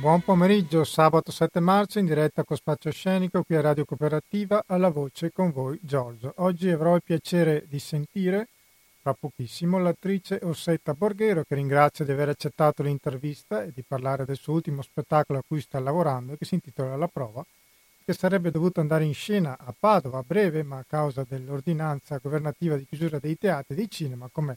Buon pomeriggio, sabato 7 marzo in diretta con Spazio Scenico qui a Radio Cooperativa, alla voce con voi Giorgio. Oggi avrò il piacere di sentire, tra pochissimo, l'attrice Ossetta Borghero che ringrazio di aver accettato l'intervista e di parlare del suo ultimo spettacolo a cui sta lavorando che si intitola La Prova, che sarebbe dovuto andare in scena a Padova a breve ma a causa dell'ordinanza governativa di chiusura dei teatri e dei cinema come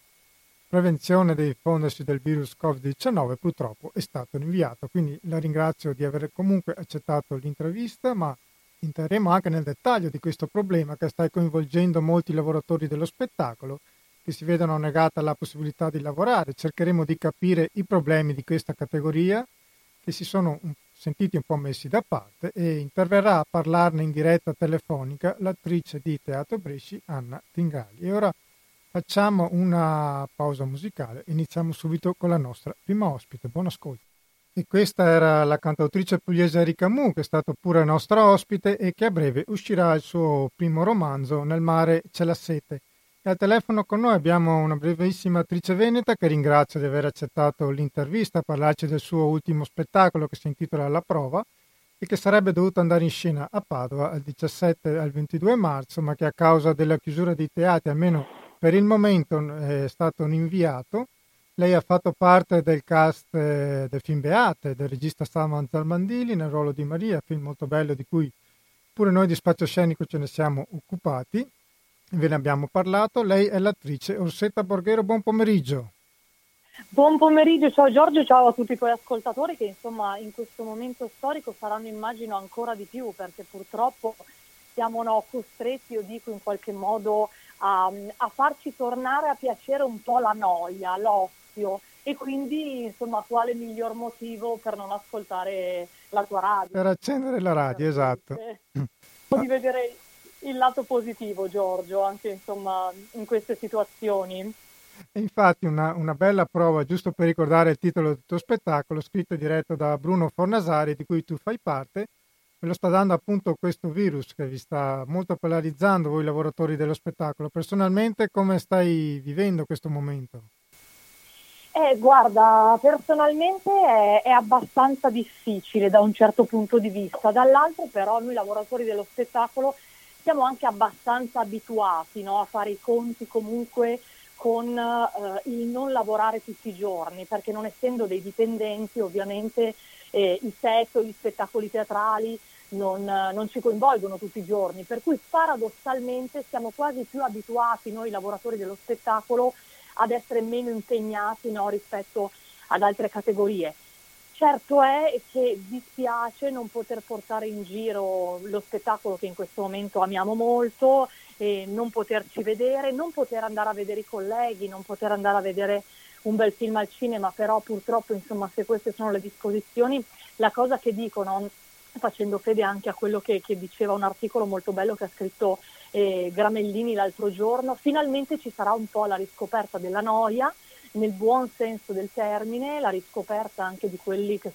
prevenzione del diffondersi del virus Covid-19 purtroppo è stato rinviato. Quindi la ringrazio di aver comunque accettato l'intervista, ma entreremo anche nel dettaglio di questo problema che sta coinvolgendo molti lavoratori dello spettacolo che si vedono negata la possibilità di lavorare. Cercheremo di capire i problemi di questa categoria che si sono sentiti un po' messi da parte e interverrà a parlarne in diretta telefonica l'attrice di Teatro Bresci Anna Tingali. E ora Facciamo una pausa musicale, iniziamo subito con la nostra prima ospite. Buon ascolto. E questa era la cantautrice pugliese Erika Mu, che è stata pure nostra ospite e che a breve uscirà il suo primo romanzo, Nel mare c'è la sete. E al telefono con noi abbiamo una brevissima attrice veneta che ringrazio di aver accettato l'intervista a parlarci del suo ultimo spettacolo che si intitola La prova e che sarebbe dovuto andare in scena a Padova dal 17 al 22 marzo, ma che a causa della chiusura dei teatri, almeno per il momento è stato un inviato. Lei ha fatto parte del cast eh, del film Beate del regista Salman Zalmandili nel ruolo di Maria, film molto bello di cui pure noi di Spazio Scenico ce ne siamo occupati. Ve ne abbiamo parlato. Lei è l'attrice Orsetta Borghero. Buon pomeriggio. Buon pomeriggio, ciao Giorgio, ciao a tutti i ascoltatori che insomma in questo momento storico saranno immagino ancora di più perché purtroppo siamo no, costretti, io dico in qualche modo, a, a farci tornare a piacere un po' la noia, l'ozio e quindi insomma quale miglior motivo per non ascoltare la tua radio? Per accendere la radio, esatto. di vedere il lato positivo Giorgio anche insomma in queste situazioni. E infatti una, una, bella prova, giusto per ricordare il titolo del tuo spettacolo, scritto e diretto da Bruno Fornasari, di cui tu fai parte, lo sta dando appunto questo virus che vi sta molto polarizzando voi lavoratori dello spettacolo. Personalmente come stai vivendo questo momento? Eh, guarda, personalmente è, è, abbastanza difficile da un certo punto di vista, dall'altro però noi lavoratori dello spettacolo siamo anche abbastanza abituati no, a fare i conti comunque con eh, il non lavorare tutti i giorni, perché non essendo dei dipendenti ovviamente eh, i set, gli spettacoli teatrali non, non, ci coinvolgono tutti i giorni, per cui paradossalmente siamo quasi più abituati noi lavoratori dello spettacolo ad essere meno impegnati no, rispetto ad altre categorie. Certo è che dispiace non poter portare in giro lo spettacolo che in questo momento amiamo molto, e non poterci vedere, non poter andare a vedere i colleghi, non poter andare a vedere un bel film al cinema, però purtroppo insomma se queste sono le disposizioni, la cosa che dicono facendo fede anche a quello che, che diceva un articolo molto bello che ha scritto eh, Gramellini l'altro giorno, finalmente ci sarà un po' la riscoperta della noia, nel buon senso del termine, la riscoperta anche di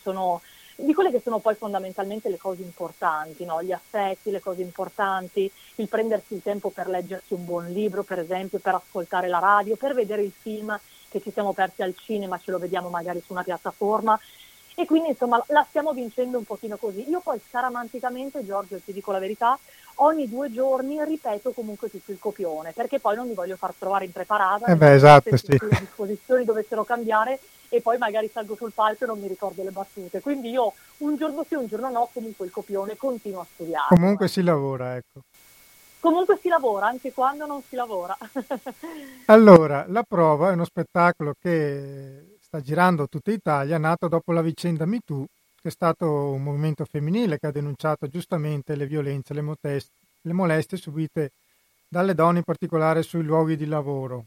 sono di quelle che sono poi fondamentalmente le cose importanti, no? gli affetti, le cose importanti, il prendersi il tempo per leggersi un buon libro, per esempio, per ascoltare la radio, per vedere il film che ci siamo persi al cinema, ce lo vediamo magari su una piattaforma e quindi insomma la stiamo vincendo un pochino così. Io poi scaramanticamente, Giorgio, ti dico la verità, ogni due giorni ripeto comunque tutto il copione, perché poi non mi voglio far trovare impreparata, eh beh, esatto, se sì. le disposizioni dovessero cambiare e poi magari salgo sul palco e non mi ricordo le battute. Quindi io un giorno sì, un giorno no, comunque il copione continuo a studiare. Comunque si lavora, ecco. Comunque si lavora, anche quando non si lavora. allora, la prova è uno spettacolo che sta girando tutta Italia, nato dopo la vicenda MeToo, che è stato un movimento femminile che ha denunciato giustamente le violenze, le, motest- le molestie subite dalle donne, in particolare sui luoghi di lavoro,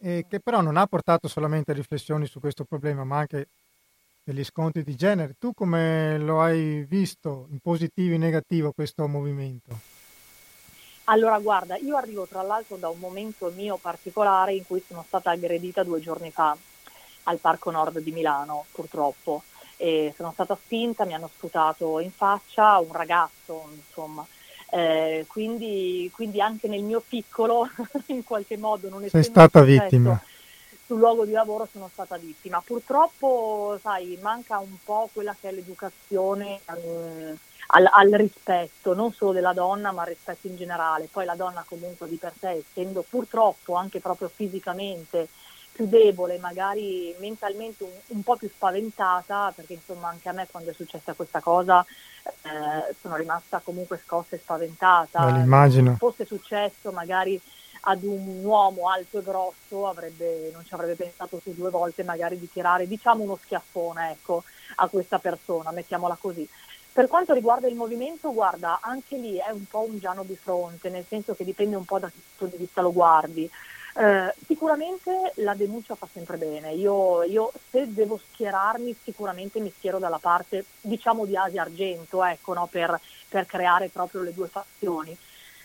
e che però non ha portato solamente riflessioni su questo problema, ma anche degli scontri di genere. Tu come lo hai visto in positivo e in negativo questo movimento? Allora, guarda, io arrivo tra l'altro da un momento mio particolare in cui sono stata aggredita due giorni fa al Parco Nord di Milano, purtroppo. E sono stata spinta, mi hanno sputato in faccia un ragazzo, insomma. Eh, quindi, quindi, anche nel mio piccolo, in qualche modo, non Sei stata vittima. sul luogo di lavoro sono stata vittima. Purtroppo, sai, manca un po' quella che è l'educazione um, al, al, rispetto, non solo della donna, ma al rispetto in generale. Poi la donna comunque di per sé, essendo purtroppo anche proprio fisicamente più debole, magari mentalmente un, un, po' più spaventata, perché insomma anche a me quando è successa questa cosa eh, sono rimasta comunque scossa e spaventata. Immagino. Se fosse successo magari ad un uomo alto e grosso avrebbe, non ci avrebbe pensato su due volte magari di tirare diciamo uno schiaffone ecco, a questa persona, mettiamola così. Per quanto riguarda il movimento, guarda, anche lì è un po' un giano di fronte, nel senso che dipende un po' da che punto di vista lo guardi. Eh, sicuramente la denuncia fa sempre bene, io, io, se devo schierarmi sicuramente mi schiero dalla parte diciamo di Asia Argento ecco, no? per, per creare proprio le due fazioni.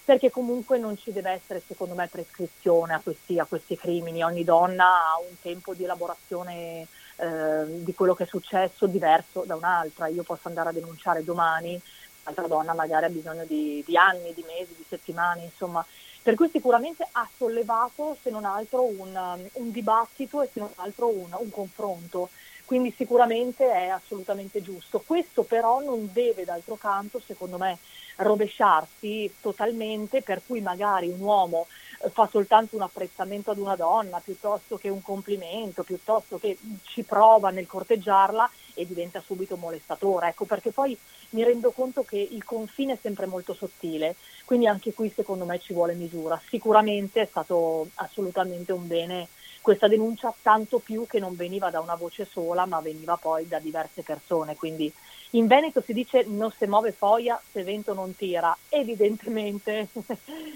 Perché comunque non ci deve essere secondo me prescrizione a questi, a questi crimini, ogni donna ha un tempo di elaborazione eh, di quello che è successo diverso da un'altra, io posso andare a denunciare domani, l'altra donna magari ha bisogno di, di anni, di mesi, di settimane, insomma, per cui sicuramente ha sollevato se non altro un, un dibattito e se non altro un, un confronto quindi sicuramente è assolutamente giusto. Questo però non deve d'altro canto, secondo me, rovesciarsi totalmente, per cui magari un uomo eh, fa soltanto un apprezzamento ad una donna piuttosto che un complimento, piuttosto che ci prova nel corteggiarla e diventa subito molestatore. Ecco, perché poi mi rendo conto che il confine è sempre molto sottile, quindi anche qui secondo me ci vuole misura. Sicuramente è stato assolutamente un bene questa denuncia tanto più che non veniva da una voce sola ma veniva poi da diverse persone. Quindi in Veneto si dice non si muove foglia se vento non tira. Evidentemente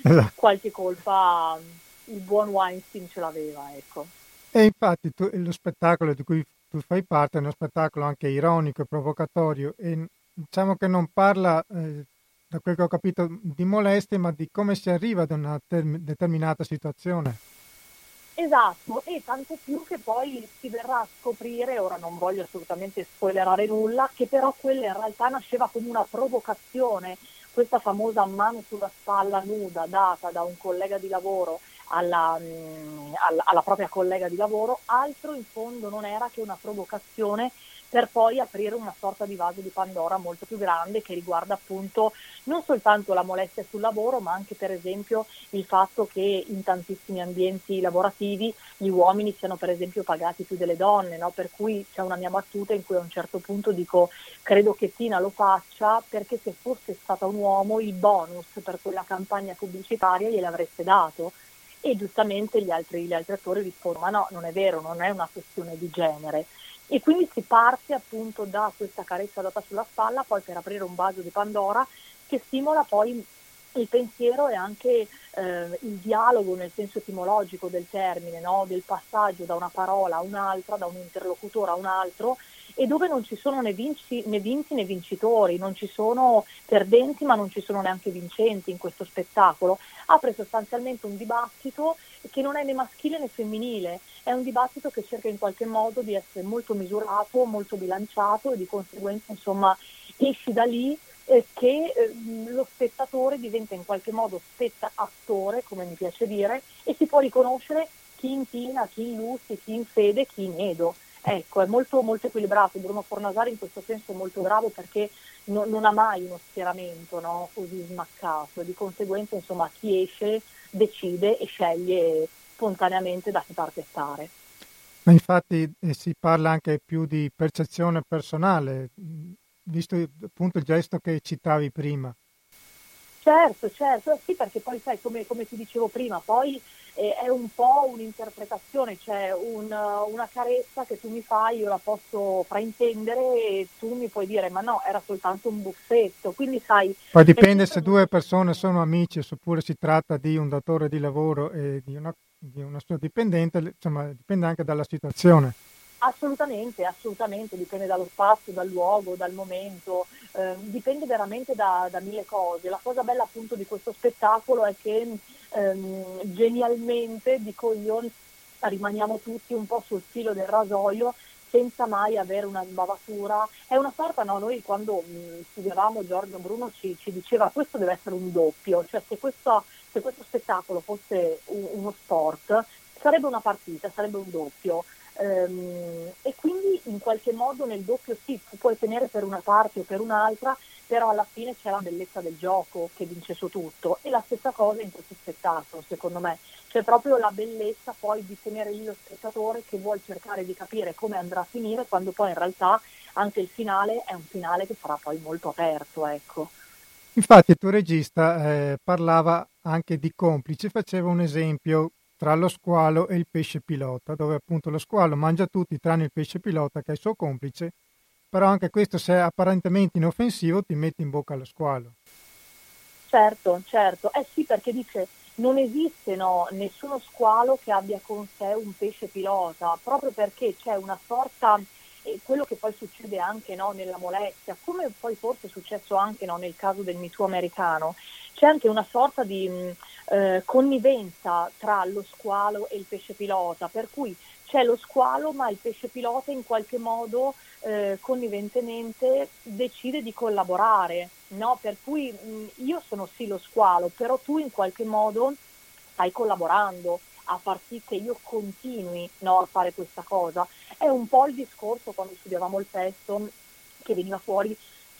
esatto. qualche colpa il buon Weinstein ce l'aveva. Ecco. E infatti tu, lo spettacolo di cui tu fai parte è uno spettacolo anche ironico e provocatorio e diciamo che non parla, eh, da quel che ho capito, di molestie ma di come si arriva ad una term- determinata situazione. Esatto, e tanto più che poi si verrà a scoprire, ora non voglio assolutamente spoilerare nulla, che però quella in realtà nasceva come una provocazione, questa famosa mano sulla spalla nuda data da un collega di lavoro alla, mm, alla, alla propria collega di lavoro, altro in fondo non era che una provocazione per poi aprire una sorta di vaso di Pandora molto più grande che riguarda appunto non soltanto la molestia sul lavoro, ma anche per esempio il fatto che in tantissimi ambienti lavorativi gli uomini siano per esempio pagati più delle donne, no? per cui c'è una mia battuta in cui a un certo punto dico credo che Tina lo faccia perché se fosse stata un uomo il bonus per quella campagna pubblicitaria gliel'avreste dato e giustamente gli altri, gli altri attori rispondono ma no, non è vero, non è una questione di genere. E quindi si parte appunto da questa carezza data sulla spalla, poi per aprire un vaso di Pandora che stimola poi il pensiero e anche eh, il dialogo nel senso etimologico del termine, no? del passaggio da una parola a un'altra, da un interlocutore a un altro, e dove non ci sono né, vinci, né vinti né vincitori, non ci sono perdenti ma non ci sono neanche vincenti in questo spettacolo. Apre sostanzialmente un dibattito che non è né maschile né femminile, è un dibattito che cerca in qualche modo di essere molto misurato, molto bilanciato e di conseguenza insomma esci da lì eh, che eh, lo spettatore diventa in ququalche modo spetta-attore, come mi piace dire, e si può riconoscere chi in Tina, chi in Lucy, chi in Fede, chi in Edo. Ecco, è molto, molto equilibrato. Bruno Fornasari in questo senso è molto bravo perché no, non ha mai uno schieramento no, così smaccato. Di conseguenza, insomma, chi esce decide e sceglie spontaneamente da che parte stare. Ma infatti eh, si parla anche più di percezione personale, visto appunto il gesto che citavi prima. Certo, certo, sì, perché poi sai, come, come ti dicevo prima, poi eh, è un po' un'interpretazione, cioè un, una carezza che tu mi fai, io la posso fraintendere e tu mi puoi dire ma no, era soltanto un buffetto, quindi sai... Poi dipende se due persone sono amici oppure si tratta di un datore di lavoro e di una, di una sua dipendente, insomma dipende anche dalla situazione. Assolutamente, assolutamente, dipende dallo spazio, dal luogo, dal momento, eh, dipende veramente da, da, mille cose. La cosa bella appunto di questo spettacolo è che ehm, genialmente, dico io, rimaniamo tutti un po' sul filo del rasoio senza mai avere una sbavatura. È una sorta, no? Noi quando mh, studiavamo Giorgio Bruno ci, ci, diceva questo deve essere un doppio, cioè se questo, se questo spettacolo fosse un, uno sport sarebbe una partita, sarebbe un doppio. Um, e quindi in qualche modo nel doppio sì, tu puoi tenere per una parte o per un'altra, però alla fine c'è la bellezza del gioco che vince su tutto e la stessa cosa in questo spettacolo secondo me, c'è proprio la bellezza poi di tenere lì lo spettatore che vuole cercare di capire come andrà a finire quando poi in realtà anche il finale è un finale che sarà poi molto aperto. Ecco. Infatti il tuo regista eh, parlava anche di complici, faceva un esempio tra lo squalo e il pesce pilota, dove appunto lo squalo mangia tutti tranne il pesce pilota che è il suo complice, però anche questo se è apparentemente inoffensivo ti mette in bocca lo squalo. Certo, certo, eh sì perché dice non esiste no, nessuno squalo che abbia con sé un pesce pilota, proprio perché c'è una sorta, eh, quello che poi succede anche no, nella molestia, come poi forse è successo anche no, nel caso del MeToo americano, c'è anche una sorta di mh, eh, connivenza tra lo squalo e il pesce pilota, per cui c'è lo squalo ma il pesce pilota in qualche modo eh, conniventemente decide di collaborare, no? per cui mh, io sono sì lo squalo, però tu in qualche modo stai collaborando a far sì che io continui no, a fare questa cosa. È un po' il discorso quando studiavamo il testo che veniva fuori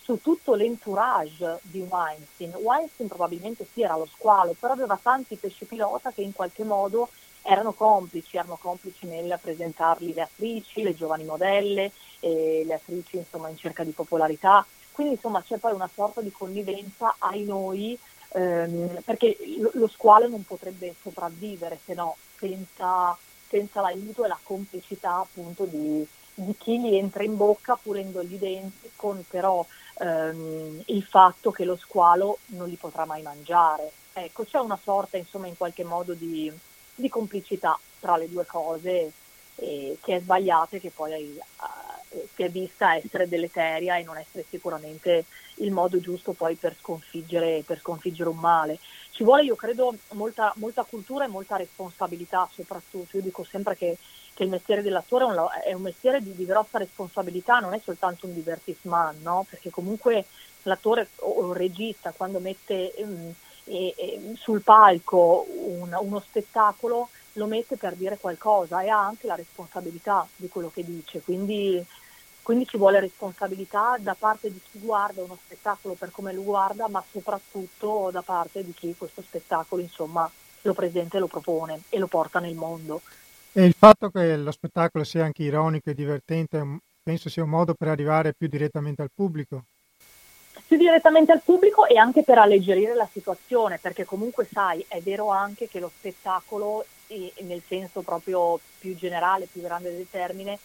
su tutto l'entourage di Weinstein. Weinstein probabilmente sì era lo squalo, però aveva tanti pesci pilota che in qualche modo erano complici, erano complici nel presentarli le attrici, le giovani modelle, le attrici insomma in cerca di popolarità. Quindi insomma c'è poi una sorta di connivenza ai noi, ehm, perché lo, lo, squalo non potrebbe sopravvivere se no senza, senza l'aiuto e la complicità appunto di, di chi gli entra in bocca pulendogli i denti, con però ehm, il fatto che lo squalo non li potrà mai mangiare. Ecco, c'è una sorta, insomma, in qualche modo di, di complicità tra le due cose eh, che è sbagliata e che poi eh, si è vista essere deleteria e non essere sicuramente il modo giusto poi per sconfiggere, per sconfiggere un male. Ci vuole, io credo, molta, molta cultura e molta responsabilità soprattutto. Io dico sempre che che il mestiere dell'attore è un, è un mestiere di, di, grossa responsabilità, non è soltanto un divertissement, no? perché comunque l'attore o il regista quando mette um, e, e, sul palco un, uno spettacolo lo mette per dire qualcosa e ha anche la responsabilità di quello che dice, quindi, quindi ci vuole responsabilità da parte di chi guarda uno spettacolo per come lo guarda, ma soprattutto da parte di chi questo spettacolo insomma, lo presenta e lo propone e lo porta nel mondo. E il fatto che lo spettacolo sia anche ironico e divertente penso sia un modo per arrivare più direttamente al pubblico. Più direttamente al pubblico e anche per alleggerire la situazione, perché comunque sai, è vero anche che lo spettacolo, nel senso proprio più generale, più grande del termine,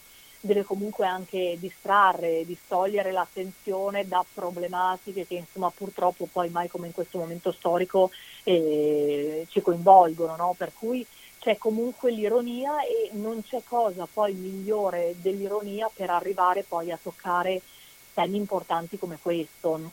deve comunque anche distrarre, distogliere l'attenzione da problematiche che insomma purtroppo poi mai come in questo momento storico eh, ci coinvolgono, no? per cui c'è comunque l'ironia e non c'è cosa poi migliore dell'ironia per arrivare poi a toccare temi importanti come questo.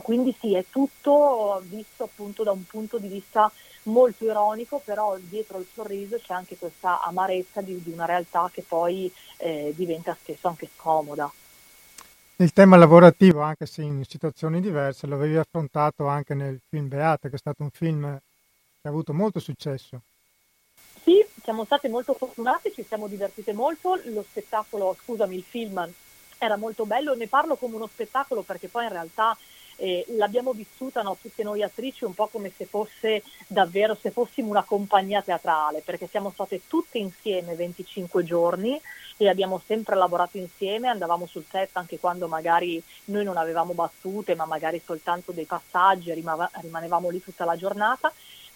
Quindi sì, è tutto visto appunto da un punto di vista molto ironico, però dietro il sorriso c'è anche questa amarezza di, di una realtà che poi eh, diventa spesso anche scomoda. Il tema lavorativo, anche se in situazioni diverse, lo avevi affrontato anche nel film Beata, che è stato un film che ha avuto molto successo. Siamo state molto fortunate, ci siamo divertite molto, lo spettacolo, scusami, il film era molto bello, ne parlo come uno spettacolo perché poi in realtà eh, l'abbiamo vissuta no, tutte noi attrici un po' come se fosse davvero, se fossimo una compagnia teatrale, perché siamo state tutte insieme 25 giorni e abbiamo sempre lavorato insieme, andavamo sul set anche quando magari noi non avevamo battute, ma magari soltanto dei passaggi, rimanevamo lì tutta la giornata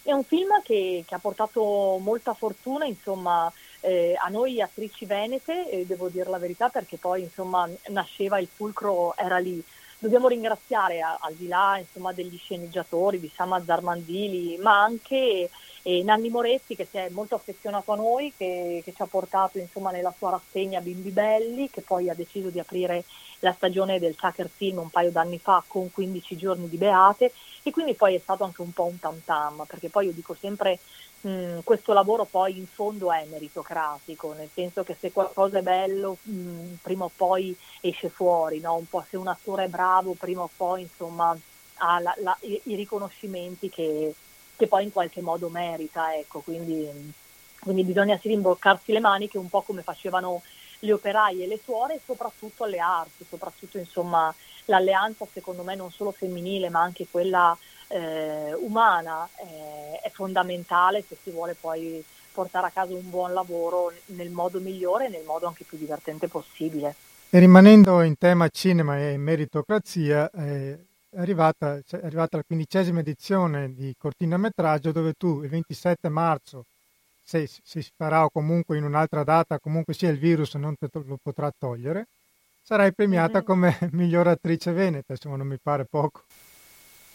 è un film che, che ha portato molta fortuna, insomma, eh, a noi attrici venete, e devo dire la verità perché poi insomma nasceva il fulcro, era lì. Dobbiamo ringraziare al di là insomma, degli sceneggiatori, di Sama Zarmandili, ma anche eh, Nanni Moretti che si è molto affezionato a noi, che, che ci ha portato insomma, nella sua rassegna Bimbi Belli, che poi ha deciso di aprire la stagione del Tucker Film un paio d'anni fa con 15 giorni di Beate e quindi poi è stato anche un po' un tam tam, perché poi io dico sempre mh, questo lavoro poi in fondo è meritocratico, nel senso che se qualcosa è bello mh, prima o poi esce fuori, no? un po' se un attore è bravo prima o poi insomma ha la, la, i, i, riconoscimenti che, che, poi in qualche modo merita, ecco, quindi quindi bisogna sì rimboccarsi le maniche un po' come facevano le operaie e le suore e soprattutto allearsi, soprattutto insomma l'alleanza secondo me non solo femminile ma anche quella eh, umana eh, è fondamentale se si vuole poi portare a casa un buon lavoro nel modo migliore e nel modo anche più divertente possibile. E rimanendo in tema cinema e meritocrazia, eh, è, arrivata, è arrivata la quindicesima edizione di cortinametraggio dove tu il 27 marzo, se, se si farà o comunque in un'altra data, comunque sia il virus non te lo potrà togliere, sarai premiata mm-hmm. come miglior attrice veneta, insomma non mi pare poco.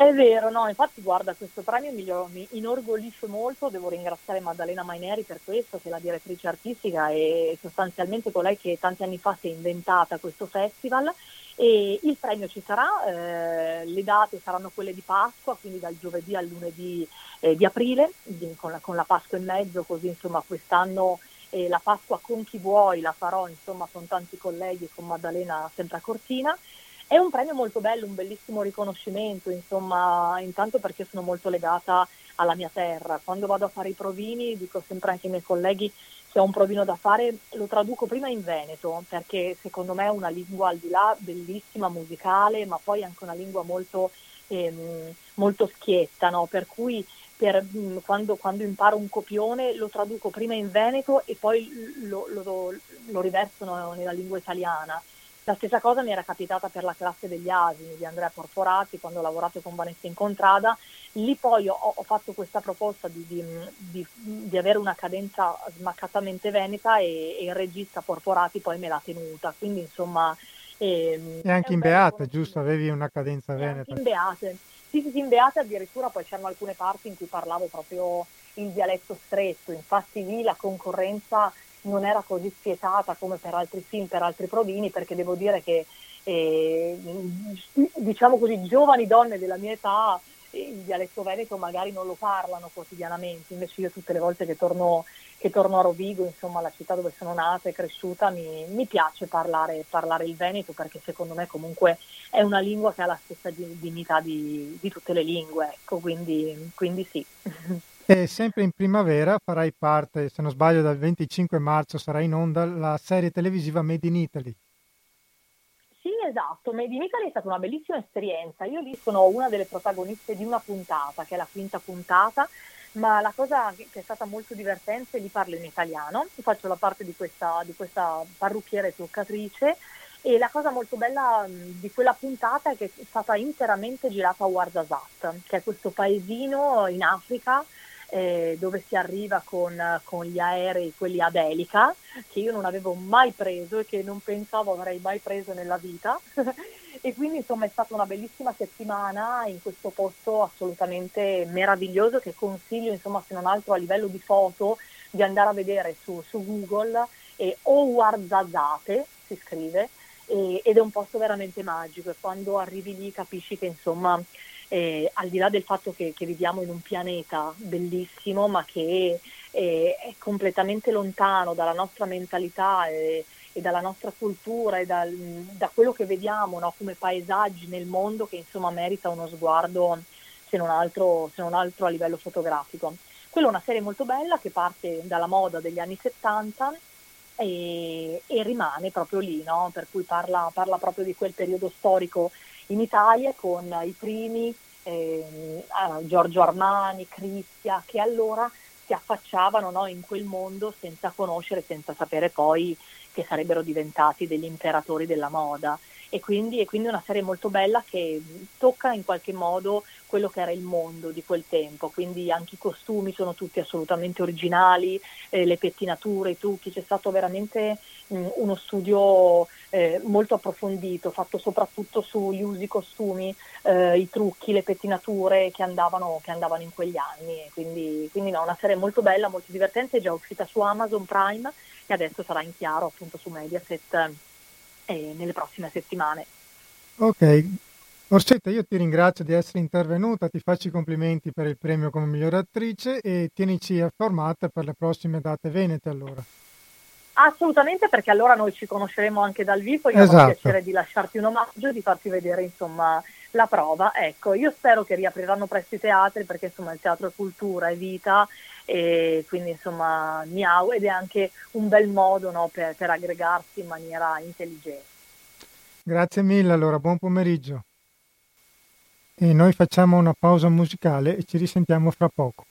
È vero, no, infatti guarda, questo premio mi, inorgoglisce molto, devo ringraziare Maddalena Maineri per questo, che è la direttrice artistica e sostanzialmente colei che tanti anni fa si è inventata questo festival. E il premio ci sarà, eh, le date saranno quelle di Pasqua, quindi dal giovedì al lunedì eh, di aprile, con la, con la, Pasqua in mezzo, così insomma quest'anno eh, la Pasqua con chi vuoi la farò insomma con tanti colleghi, con Maddalena sempre a Cortina è un premio molto bello, un bellissimo riconoscimento, insomma, intanto perché sono molto legata alla mia terra. Quando vado a fare i provini, dico sempre anche ai miei colleghi, se ho un provino da fare lo traduco prima in veneto, perché secondo me è una lingua al di là bellissima, musicale, ma poi anche una lingua molto, ehm, molto schietta, no? per cui per, mm, quando, quando, imparo un copione lo traduco prima in veneto e poi lo, lo, lo riverso nella lingua italiana la stessa cosa mi era capitata per la classe degli asini di Andrea Porporati quando ho lavorato con Vanessa Incontrada. Lì poi ho, ho fatto questa proposta di, di, di, di, avere una cadenza smaccatamente veneta e, e, il regista Porporati poi me l'ha tenuta. Quindi insomma... Ehm, e anche in Beate, giusto? Avevi una cadenza veneta. in Beate. Sì, sì, in Beate addirittura poi c'erano alcune parti in cui parlavo proprio il dialetto stretto. Infatti lì la concorrenza non era così spietata come per altri film, per altri provini, perché devo dire che eh, diciamo così, giovani donne della mia età il dialetto veneto magari non lo parlano quotidianamente, invece io tutte le volte che torno, che torno a Rovigo, insomma la città dove sono nata e cresciuta, mi, mi piace parlare, parlare, il veneto perché secondo me comunque è una lingua che ha la stessa dignità di, di tutte le lingue, ecco, quindi, quindi sì. E sempre in primavera farai parte, se non sbaglio dal 25 marzo sarà in onda la serie televisiva Made in Italy. Sì, esatto, Made in Italy è stata una bellissima esperienza. Io lì sono una delle protagoniste di una puntata, che è la quinta puntata, ma la cosa che è stata molto divertente, lì parlo in italiano, faccio la parte di questa, di questa parrucchiera e truccatrice e la cosa molto bella di quella puntata è che è stata interamente girata a Ouarzazate, che è questo paesino in Africa eh, dove si arriva con, con, gli aerei, quelli ad elica, che io non avevo mai preso e che non pensavo avrei mai preso nella vita. e quindi insomma è stata una bellissima settimana in questo posto assolutamente meraviglioso che consiglio insomma se non altro a livello di foto di andare a vedere su, su Google e Owarzazate si scrive e, ed è un posto veramente magico e quando arrivi lì capisci che insomma eh, al di là del fatto che, che, viviamo in un pianeta bellissimo ma che eh, è completamente lontano dalla nostra mentalità e, e dalla nostra cultura e dal, da quello che vediamo no, come paesaggi nel mondo che insomma merita uno sguardo se non altro, se non altro a livello fotografico. Quella è una serie molto bella che parte dalla moda degli anni 70 e, e rimane proprio lì, no? per cui parla, parla proprio di quel periodo storico in Italia con i primi eh, Giorgio Armani, Cristia, che allora si affacciavano no, in quel mondo senza conoscere, senza sapere poi che sarebbero diventati degli imperatori della moda. E quindi, è una serie molto bella che tocca in qualche modo quello che era il mondo di quel tempo, quindi anche i costumi sono tutti assolutamente originali, eh, le pettinature, i trucchi, c'è stato veramente mh, uno studio eh, molto approfondito, fatto soprattutto sugli usi costumi, eh, i trucchi, le pettinature che andavano, che andavano in quegli anni, quindi, quindi no, una serie molto bella, molto divertente, è già uscita su Amazon Prime e adesso sarà in chiaro appunto su Mediaset eh, nelle prossime settimane. Ok, Orsetta, io ti ringrazio di essere intervenuta, ti faccio i complimenti per il premio come migliore attrice e tienici informata per le prossime date venete allora. Assolutamente, perché allora noi ci conosceremo anche dal vivo, io esatto. ho piacere di lasciarti un omaggio e di farti vedere insomma la prova. Ecco, io spero che riapriranno presto i teatri perché insomma il teatro è cultura, è vita e quindi insomma mi auguro ed è anche un bel modo no, per, per aggregarsi in maniera intelligente. Grazie mille, allora buon pomeriggio. E noi facciamo una pausa musicale e ci risentiamo fra poco.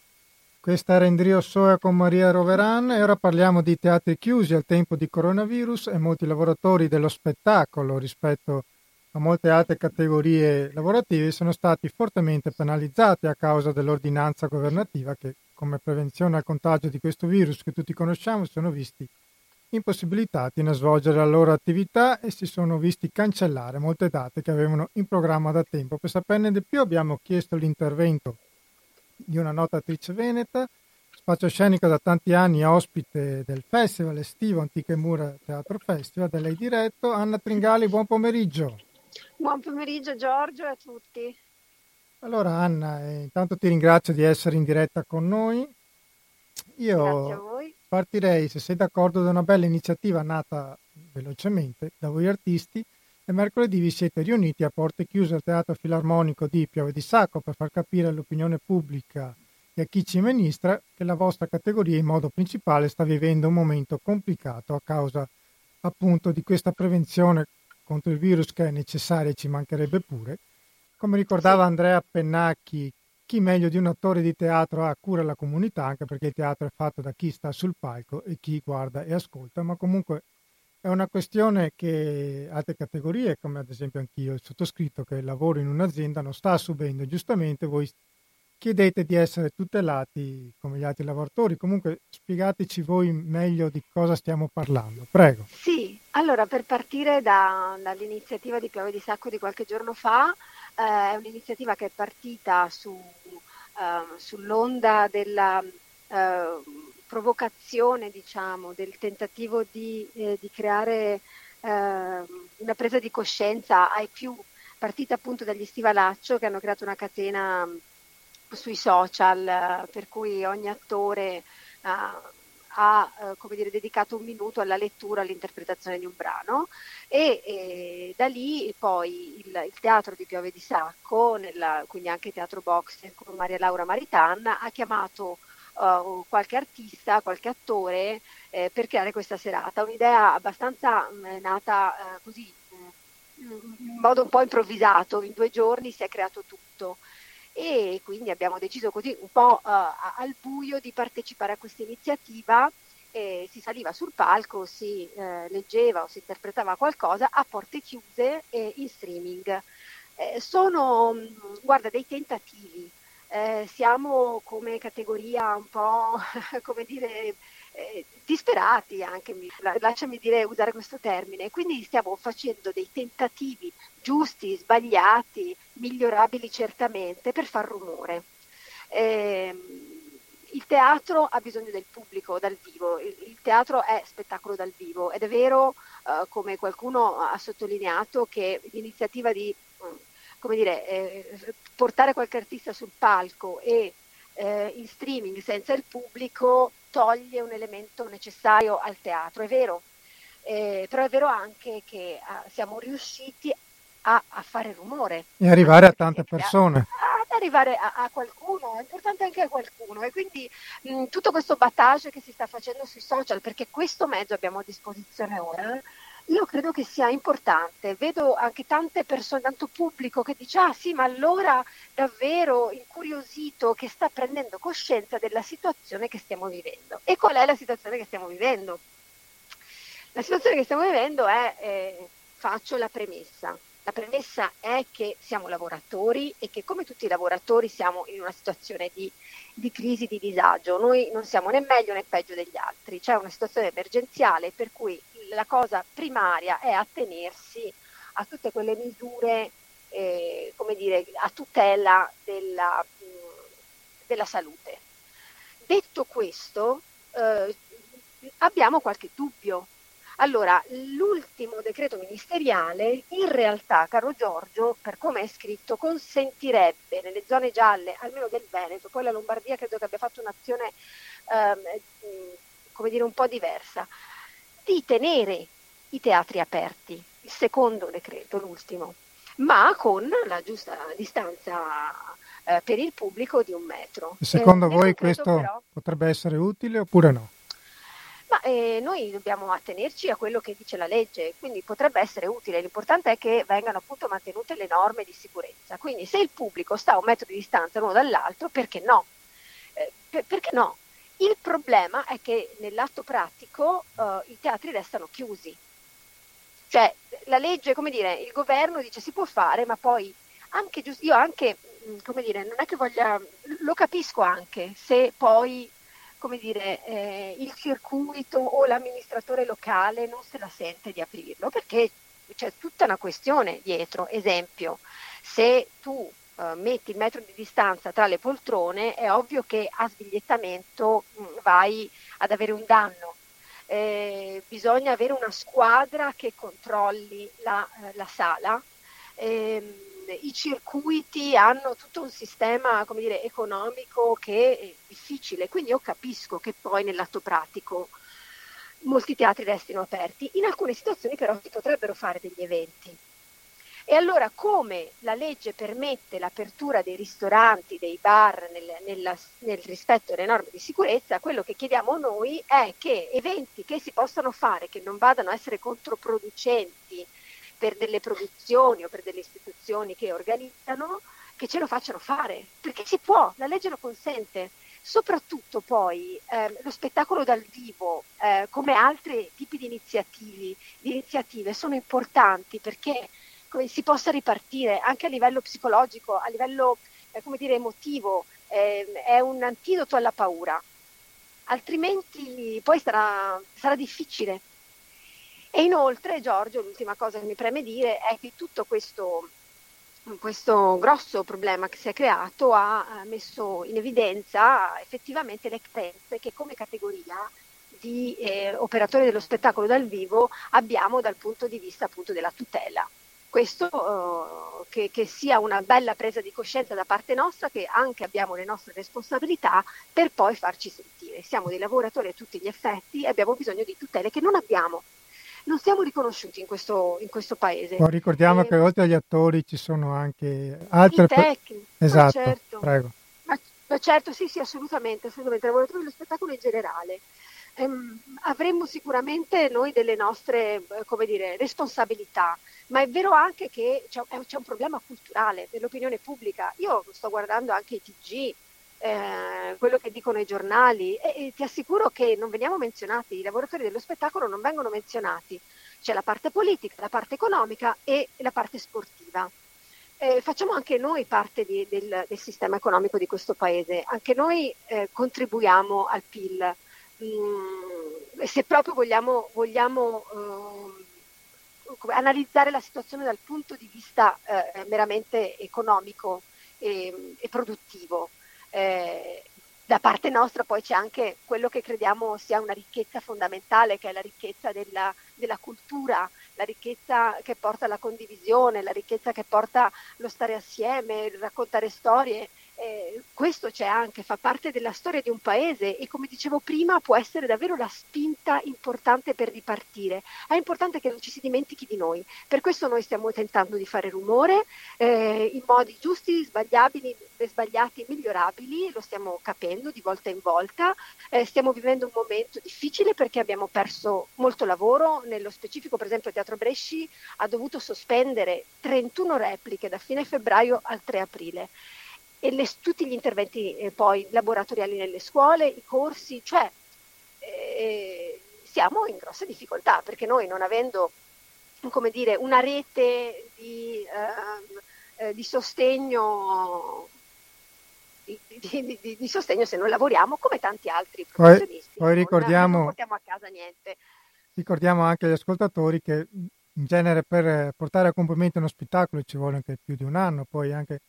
Questa era Indrio Soia con Maria Roveran e ora parliamo di teatri chiusi al tempo di coronavirus e molti lavoratori dello spettacolo rispetto a molte altre categorie lavorative sono stati fortemente penalizzati a causa dell'ordinanza governativa che come prevenzione al contagio di questo virus che tutti conosciamo sono visti impossibilitati a svolgere la loro attività e si sono visti cancellare molte date che avevano in programma da tempo. Per saperne di più abbiamo chiesto l'intervento di una nota attrice veneta, spazio scenico da tanti anni ospite del festival estivo Antiche Mura Teatro Festival, da lei diretto. Anna Tringali, buon pomeriggio. Buon pomeriggio Giorgio e a tutti. Allora Anna, eh, intanto ti ringrazio di essere in diretta con noi. Io partirei, se sei d'accordo, da una bella iniziativa nata velocemente da voi artisti e mercoledì vi siete riuniti a porte chiuse al Teatro Filarmonico di Piove di Sacco per far capire all'opinione pubblica e a chi ci amministra che la vostra categoria in modo principale sta vivendo un momento complicato a causa appunto di questa prevenzione contro il virus che è necessaria e ci mancherebbe pure. Come ricordava Andrea Pennacchi, chi meglio di un attore di teatro ha cura la comunità, anche perché il teatro è fatto da chi sta sul palco e chi guarda e ascolta, ma comunque è una questione che altre categorie, come ad esempio anch'io, il sottoscritto che lavoro in un'azienda, non sta subendo. Giustamente voi chiedete di essere tutelati come gli altri lavoratori. Comunque spiegateci voi meglio di cosa stiamo parlando. Prego. Sì, allora per partire da, dall'iniziativa di Piove di Sacco di qualche giorno fa, eh, è un'iniziativa che è partita su, uh, sull'onda della uh, provocazione, diciamo, del tentativo di, eh, di creare uh, una presa di coscienza ai più, partita appunto dagli Stivalaccio che hanno creato una catena sui social per cui ogni attore ha eh, dire, dedicato un minuto alla lettura, all'interpretazione di un brano. E, e da lì poi il, il, teatro di Piove di Sacco, nella, quindi anche Teatro Box con Maria Laura Maritan, ha chiamato uh, qualche artista, qualche attore eh, per creare questa serata. Un'idea abbastanza mh, mm, nata uh, così in modo un po' improvvisato, in due giorni si è creato tutto e quindi abbiamo deciso così un po' uh, al buio di partecipare a questa iniziativa. Eh, si saliva sul palco, si eh, leggeva o si interpretava qualcosa a porte chiuse e in streaming. Eh, sono, mm, guarda, dei tentativi. Eh, siamo come categoria un po', come dire, eh, disperati anche, lasciami dire, usare questo termine, quindi stiamo facendo dei tentativi giusti, sbagliati, migliorabili certamente per far rumore. Eh, il teatro ha bisogno del pubblico dal vivo, il, il teatro è spettacolo dal vivo ed è vero, eh, come qualcuno ha sottolineato, che l'iniziativa di come dire, eh, portare qualche artista sul palco e eh, in streaming senza il pubblico toglie un elemento necessario al teatro, è vero, eh, però è vero anche che ah, siamo riusciti a, a, fare rumore. E arrivare a tante persone. Ad arrivare a, a, qualcuno, è importante anche a qualcuno e quindi mh, tutto questo battage che si sta facendo sui social, perché questo mezzo abbiamo a disposizione ora, io credo che sia importante. Vedo anche tante persone, tanto pubblico che dice ah sì, ma allora davvero incuriosito che sta prendendo coscienza della situazione che stiamo vivendo. E qual è la situazione che stiamo vivendo? La situazione che stiamo vivendo è, eh, faccio la premessa, la premessa è che siamo lavoratori e che come tutti i lavoratori siamo in una situazione di, di, crisi, di disagio. Noi non siamo né meglio né peggio degli altri. C'è una situazione emergenziale per cui la cosa primaria è attenersi a tutte quelle misure eh, come dire, a tutela della, della salute. Detto questo, eh, abbiamo qualche dubbio allora, l'ultimo decreto ministeriale in realtà, caro Giorgio, per come è scritto, consentirebbe nelle zone gialle, almeno del Veneto, poi la Lombardia credo che abbia fatto un'azione ehm, come dire un po' diversa, di tenere i teatri aperti. Il secondo decreto, l'ultimo. ma con la giusta distanza eh, per il pubblico di un metro. E secondo eh, voi questo però, potrebbe essere utile oppure no? Ma eh, noi dobbiamo attenerci a quello che dice la legge, quindi potrebbe essere utile. L'importante è che vengano appunto mantenute le norme di sicurezza. Quindi se il pubblico sta a un metro di distanza l'uno dall'altro, perché no? Eh, per, perché no? Il problema è che nell'atto pratico eh, i teatri restano chiusi. Cioè la legge, come dire, il governo dice si può fare, ma poi anche io anche, mm, come dire, non è che voglia, lo capisco anche se poi come dire, eh, il circuito o l'amministratore locale non se la sente di aprirlo, perché c'è tutta una questione dietro. Esempio, se tu eh, metti il metro di distanza tra le poltrone, è ovvio che a sbigliettamento mh, mm, vai ad avere un danno. Eh, bisogna avere una squadra che controlli la, eh, la sala. Eh, i circuiti hanno tutto un sistema dire, economico che è difficile, quindi io capisco che poi nell'atto pratico molti teatri restino aperti. In alcune situazioni però si potrebbero fare degli eventi. E allora come la legge permette l'apertura dei ristoranti, dei bar nel, nella, nel, rispetto delle norme di sicurezza, quello che chiediamo noi è che eventi che si possano fare, che non vadano a essere controproducenti per delle produzioni o per delle istituzioni che organizzano, che ce lo facciano fare, perché si può, la legge lo consente. Soprattutto poi eh, lo spettacolo dal vivo, eh, come altri tipi di, di iniziative, sono importanti perché si possa ripartire anche a livello psicologico, a livello eh, dire, emotivo, ehm, è un antidoto alla paura. Altrimenti poi sarà, sarà difficile e inoltre, Giorgio, l'ultima cosa che mi preme dire è che tutto questo, questo grosso problema che si è creato ha messo in evidenza effettivamente le credenze che come categoria di eh, operatori dello spettacolo dal vivo abbiamo dal punto di vista appunto della tutela. Questo uh, che, che, sia una bella presa di coscienza da parte nostra, che anche abbiamo le nostre responsabilità per poi farci sentire. Siamo dei lavoratori a tutti gli effetti e abbiamo bisogno di tutele che non abbiamo non siamo riconosciuti in questo, in questo paese. Poi ricordiamo e... che oltre agli attori ci sono anche altre tecnici. Esatto, certo. prego. Ma, ma, certo, sì, sì, assolutamente, assolutamente. lavoratori dello spettacolo in generale. Ehm, avremmo sicuramente noi delle nostre eh, come dire, responsabilità, ma è vero anche che c'è, c'è un problema culturale dell'opinione pubblica. Io sto guardando anche i TG, eh, quello che dicono i giornali e, e, ti assicuro che non veniamo menzionati, i lavoratori dello spettacolo non vengono menzionati, c'è la parte politica, la parte economica e la parte sportiva. Eh, facciamo anche noi parte di, del, del, sistema economico di questo paese, anche noi eh, contribuiamo al PIL. Mm, se proprio vogliamo, vogliamo eh, analizzare la situazione dal punto di vista eh, meramente economico e, e produttivo. Eh, da parte nostra poi c'è anche quello che crediamo sia una ricchezza fondamentale, che è la ricchezza della, della cultura, la ricchezza che porta alla condivisione, la ricchezza che porta lo stare assieme, il raccontare storie eh, questo c'è anche, fa parte della storia di un paese e come dicevo prima può essere davvero la spinta importante per ripartire. È importante che non ci si dimentichi di noi, per questo noi stiamo tentando di fare rumore eh, in modi giusti, sbagliabili, sbagliati, migliorabili, lo stiamo capendo di volta in volta, eh, stiamo vivendo un momento difficile perché abbiamo perso molto lavoro, nello specifico per esempio il Teatro Bresci ha dovuto sospendere 31 repliche da fine febbraio al 3 aprile e le, tutti gli interventi eh, poi laboratoriali nelle scuole, i corsi, cioè eh, siamo in grossa difficoltà perché noi non avendo come dire, una rete di, eh, eh di sostegno di, di, sostegno se non lavoriamo come tanti altri professionisti. Poi, poi ricordiamo, non portiamo a casa niente. Ricordiamo anche agli ascoltatori che in genere per portare a compimento uno spettacolo ci vuole anche più di un anno, poi anche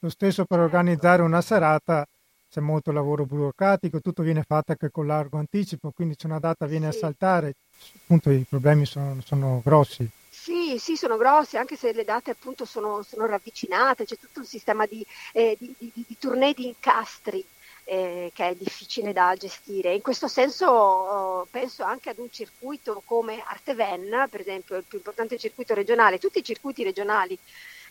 lo stesso per organizzare una serata c'è molto lavoro burocratico, tutto viene fatto anche con largo anticipo, quindi se una data viene sì. a saltare, appunto i problemi sono, sono, grossi. Sì, sì, sono grossi, anche se le date appunto sono, sono ravvicinate, c'è tutto un sistema di, eh, di, di, di tournée di incastri eh, che è difficile da gestire. In questo senso penso anche ad un circuito come Arteven, per esempio il più importante circuito regionale, tutti i circuiti regionali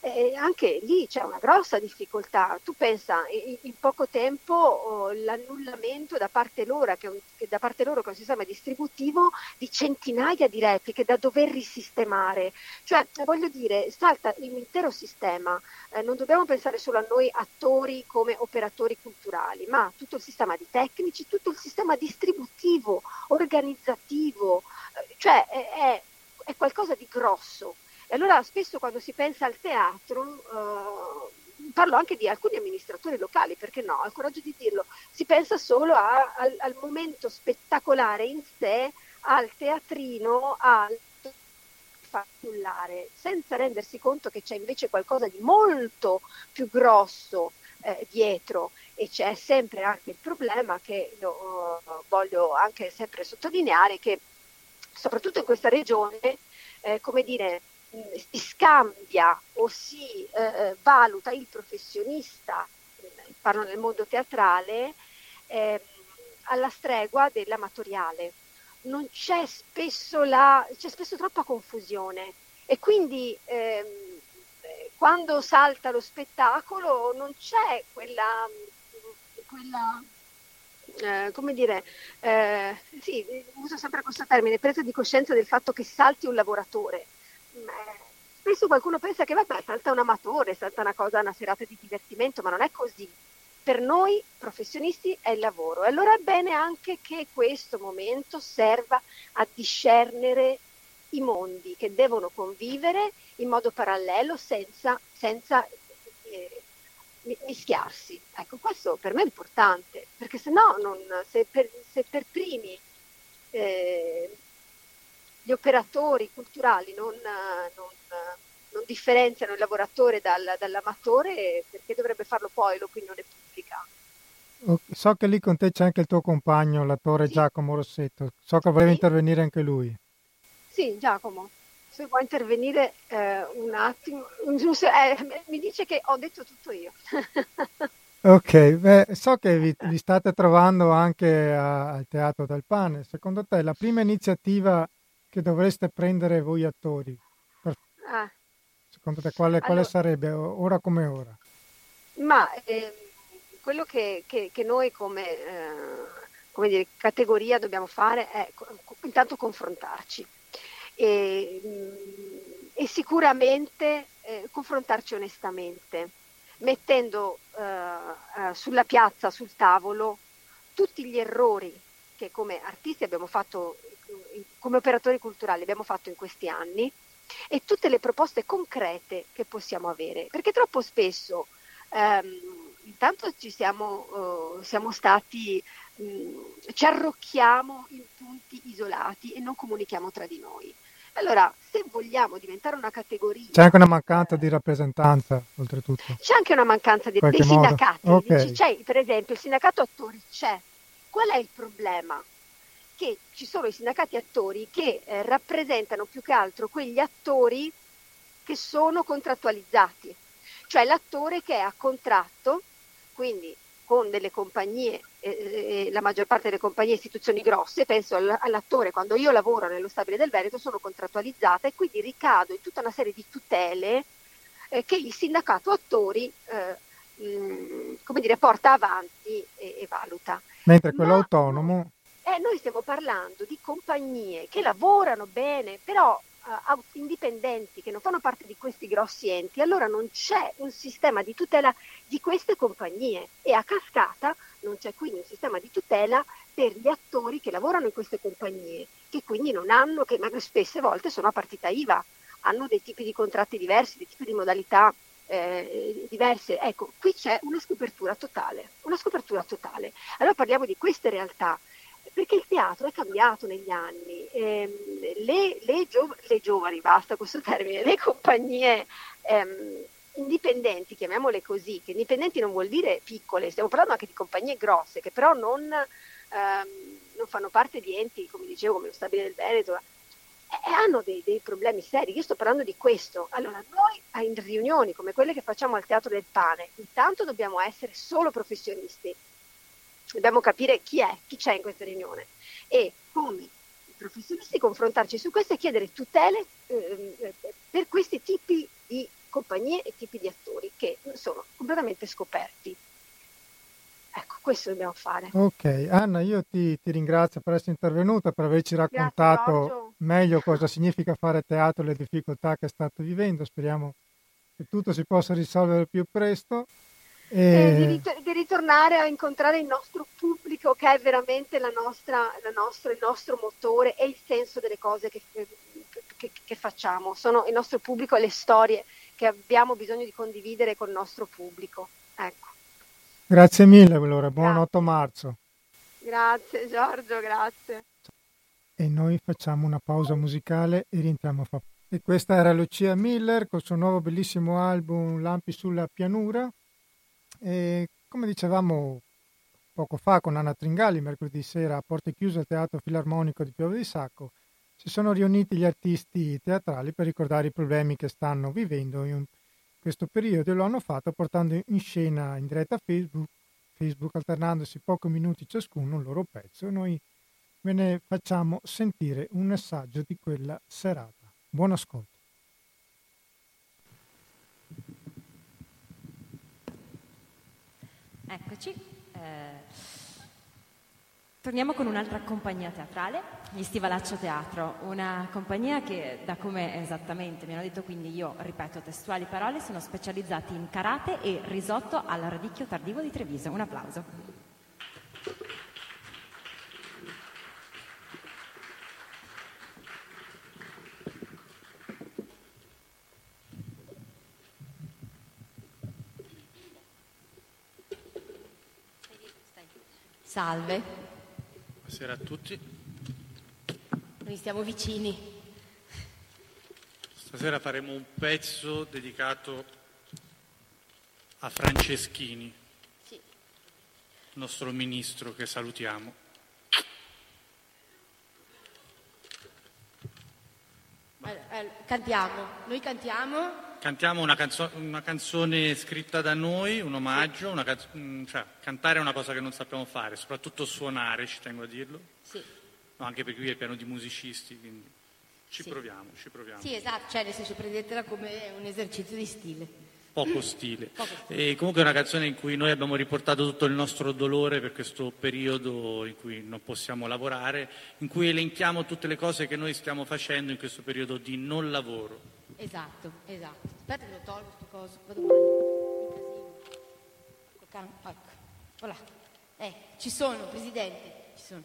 eh, anche lì c'è una grossa difficoltà. Tu pensa in, in poco tempo oh, l'annullamento da parte, loro, che un, da parte loro che è un sistema distributivo di centinaia di repliche da dover risistemare. Cioè, voglio dire, salta l'intero sistema. Eh, non dobbiamo pensare solo a noi attori come operatori culturali, ma tutto il sistema di tecnici, tutto il sistema distributivo, organizzativo, eh, cioè è, è qualcosa di grosso. E allora spesso quando si pensa al teatro, eh, parlo anche di alcuni amministratori locali, perché no, ho il coraggio di dirlo, si pensa solo a, al, al, momento spettacolare in sé, al teatrino, al fattulare, senza rendersi conto che c'è invece qualcosa di molto più grosso eh, dietro. E c'è sempre anche il problema che lo, uh, voglio anche sempre sottolineare che soprattutto in questa regione, eh, come dire, si scambia o si eh, eh, valuta il professionista, parlo nel mondo teatrale, eh, alla stregua dell'amatoriale. Non c'è spesso, la, c'è spesso troppa confusione e quindi ehm, quando salta lo spettacolo non c'è quella, quella eh, come dire, eh, sì, uso sempre questo termine, presa di coscienza del fatto che salti un lavoratore spesso qualcuno pensa che vabbè, salta un amatore, salta una cosa, una serata di divertimento, ma non è così. Per noi professionisti è il lavoro. E allora è bene anche che questo momento serva a discernere i mondi che devono convivere in modo parallelo senza, senza eh, mischiarsi. Ecco, questo per me è importante, perché se no, non, se, per, se per primi eh, gli operatori culturali non, non, non differenziano il lavoratore dal, dall'amatore, perché dovrebbe farlo poi l'opinione pubblica? So che lì con te c'è anche il tuo compagno, l'attore sì. Giacomo Rossetto. So che voleva sì. intervenire anche lui. Sì, Giacomo, se vuoi intervenire eh, un attimo. Eh, mi dice che ho detto tutto io. ok, beh, so che vi, vi state trovando anche a, al Teatro del Pane. Secondo te la prima iniziativa che dovreste prendere voi attori? Per... Ah. Secondo te quale, quale allora, sarebbe ora come ora? Ma eh, quello che, che, che, noi come, eh, come dire, categoria dobbiamo fare è intanto confrontarci e, e sicuramente eh, confrontarci onestamente, mettendo eh, eh, sulla piazza, sul tavolo, tutti gli errori che come artisti abbiamo fatto come operatori culturali abbiamo fatto in questi anni e tutte le proposte concrete che possiamo avere, perché troppo spesso ehm, intanto ci siamo, uh, siamo stati, mh, mm, ci arrocchiamo in punti isolati e non comunichiamo tra di noi. Allora, se vogliamo diventare una categoria... C'è anche una mancanza di rappresentanza, oltretutto. C'è anche una mancanza di, dei modo. sindacati. Okay. C'è, per esempio, il sindacato attori c'è. Qual è il problema? Che ci sono i sindacati attori che eh, rappresentano più che altro quegli attori che sono contrattualizzati, cioè l'attore che è a contratto, quindi con delle compagnie, eh, eh, la maggior parte delle compagnie istituzioni grosse, penso all'attore quando io lavoro nello stabile del Veneto sono contrattualizzata e quindi ricado in tutta una serie di tutele eh, che il sindacato attori mh, eh, mm, come dire, porta avanti e, e valuta. Mentre quello Ma, autonomo eh, noi stiamo parlando di compagnie che lavorano bene, però uh, indipendenti, che non fanno parte di questi grossi enti, allora non c'è un sistema di tutela di queste compagnie e a cascata non c'è quindi un sistema di tutela per gli attori che lavorano in queste compagnie, che quindi non hanno, che magari spesse volte sono a partita IVA, hanno dei tipi di contratti diversi, dei tipi di modalità eh, diverse. Ecco, qui c'è una scopertura totale, una scopertura totale. Allora parliamo di queste realtà perché il teatro è cambiato negli anni. Eh, le, le, giov- le, giovani, basta questo termine, le compagnie ehm, indipendenti, chiamiamole così, che indipendenti non vuol dire piccole, stiamo parlando anche di compagnie grosse, che però non, ehm, non fanno parte di enti, come dicevo, come lo Stabile del Veneto, e hanno dei, dei, problemi seri. Io sto parlando di questo. Allora, noi in riunioni come quelle che facciamo al Teatro del Pane, intanto dobbiamo essere solo professionisti, dobbiamo capire chi è, chi c'è in questa riunione e come professionisti confrontarci su questo e chiedere tutele eh, per questi tipi di compagnie e tipi di attori che sono completamente scoperti. Ecco, questo dobbiamo fare. Ok, Anna, io ti, ti ringrazio per essere intervenuta, per averci raccontato meglio cosa significa fare teatro e le difficoltà che state vivendo. Speriamo che tutto si possa risolvere più presto. E... E di, rit- di, ritornare a incontrare il nostro pubblico che è veramente la nostra, la nostra, il nostro motore e il senso delle cose che, che, che facciamo. Sono il nostro pubblico e le storie che abbiamo bisogno di condividere col nostro pubblico. Ecco. Grazie mille allora, buon grazie. 8 marzo. Grazie Giorgio, grazie. E noi facciamo una pausa musicale e rientriamo a fa. E questa era Lucia Miller col suo nuovo bellissimo album Lampi sulla pianura. E come dicevamo poco fa con Anna Tringali, mercoledì sera a porte chiuse al Teatro Filarmonico di Piove di Sacco, si sono riuniti gli artisti teatrali per ricordare i problemi che stanno vivendo in questo periodo e lo hanno fatto portando in scena in diretta Facebook, Facebook alternandosi pochi minuti ciascuno un loro pezzo. Noi ve ne facciamo sentire un assaggio di quella serata. Buon ascolto. Eccoci. Eh, torniamo con un'altra compagnia teatrale, gli Stivalaccio Teatro, una compagnia che, da come esattamente mi hanno detto, quindi io ripeto testuali parole, sono specializzati in karate e risotto al radicchio tardivo di Treviso. Un applauso. Salve. Buonasera a tutti. Noi stiamo vicini. Stasera faremo un pezzo dedicato a Franceschini, sì. il nostro ministro che salutiamo. Allora, cantiamo, noi cantiamo Cantiamo una, canzo- una, canzone scritta da noi, un omaggio, una canzo- mm, cioè, cantare è una cosa che non sappiamo fare, soprattutto suonare, ci tengo a dirlo. Sì. No, anche perché qui è pieno di musicisti, quindi ci sì. proviamo, ci proviamo. Sì, esatto, cioè nel senso prendetela come un esercizio di stile. Poco stile. Poco stile. E comunque è una canzone in cui noi abbiamo riportato tutto il nostro dolore per questo periodo in cui non possiamo lavorare, in cui elenchiamo tutte le cose che noi stiamo facendo in questo periodo di non lavoro. Esatto, esatto. Aspetta che lo tolgo questo coso, vado male. Ecco, ecco, voilà. Eh, ci sono, Presidente, ci sono.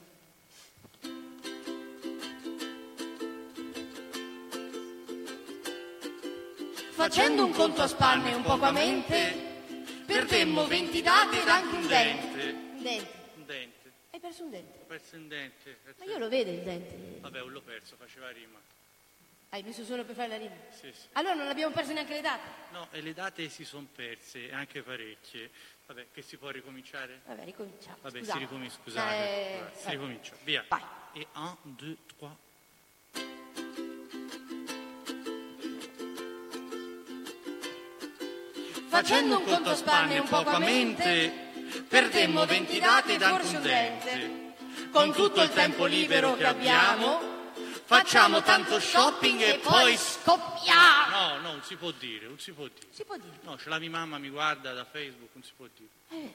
Facendo un conto a spanne e un poco a mente, perdemmo 20 date ed anche un dente. Un dente. Un dente. Hai perso un dente? Ho perso un dente. Ma io lo vedo il dente. Vabbè, l'ho perso, faceva rima. Hai messo solo per fare la rima? Sì, sì. Allora non abbiamo perso neanche le date? No, e le date si sono perse, anche parecchie. Vabbè, che si può ricominciare? Vabbè, ricominciamo. Vabbè, Scusate. si ricomincia, scusate. Eh, Vabbè, si ricomincia, via. Vai. E un, due, trois. Facendo un conto a spanne e un poco a mente, perdemmo venti date ed anche un dente. Con tutto il tempo libero che abbiamo facciamo tanto shopping e poi scoppiamo. No, no, non si può dire, non si può dire. Si può dire? No, ce la mia mamma mi guarda da Facebook, non si può dire. Eh,